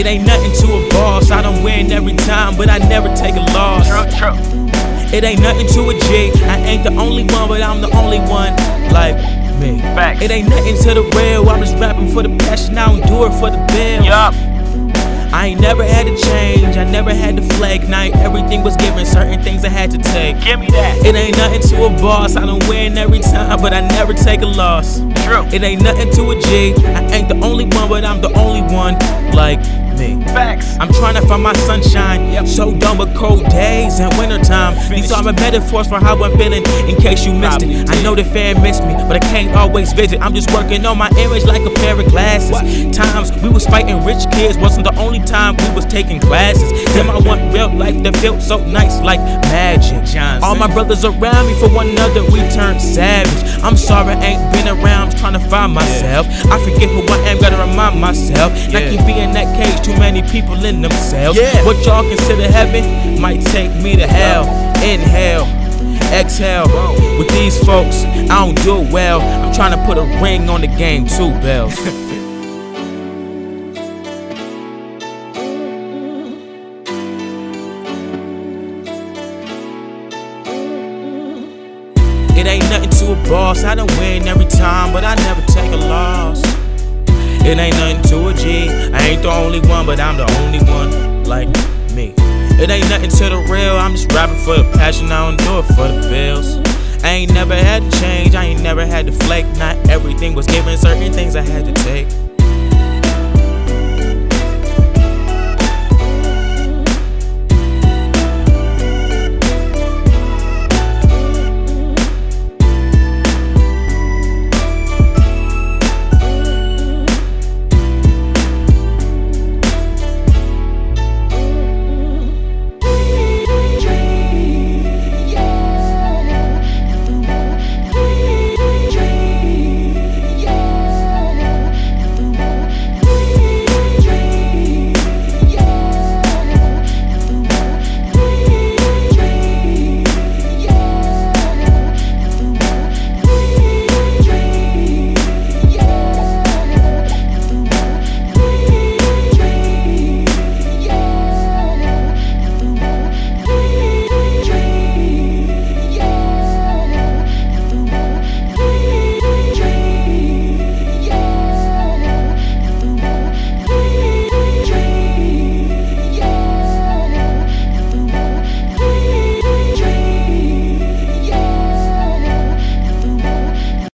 It ain't nothing to a boss. I don't win every time, but I never take a loss. True, true. It ain't nothing to a G. I ain't the only one, but I'm the only one like me. Facts. It ain't nothing to the real. I'm just rapping for the passion. I don't do it for the bill. Yup. I ain't never had to change. I never had to flag night. Everything was given. Certain things I had to take. Give me that. It ain't nothing to a boss. I don't win every time, but I never take a loss. True. It ain't nothing to a G. I ain't the only one, but I'm the only one like me. Facts. I'm trying to find my sunshine. So done with cold days and wintertime. These are my metaphors for how I'm feeling in case you missed it. I know the fan missed me, but I can't always visit. I'm just working on my image like a pair of glasses. Times we was fighting rich kids wasn't the only time we was taking classes. Them I want real life that felt so nice like magic. All my brothers around me for one another, we turned savage. I'm sorry, I ain't been around, I'm trying to find myself. I forget who I am, gotta remind myself. And I can be in that many people in themselves. Yeah. What y'all consider heaven might take me to hell. Inhale, exhale. With these folks, I don't do well. I'm trying to put a ring on the game, too, bells. It ain't nothing to a boss. I don't win every time, but I never take a loss. It ain't nothing to a G. I ain't the only one, but I'm the only one like me. It ain't nothing to the real. I'm just rapping for the passion. I don't do it for the bills. I ain't never had to change. I ain't never had to flake. Not everything was given. Certain things I had to take.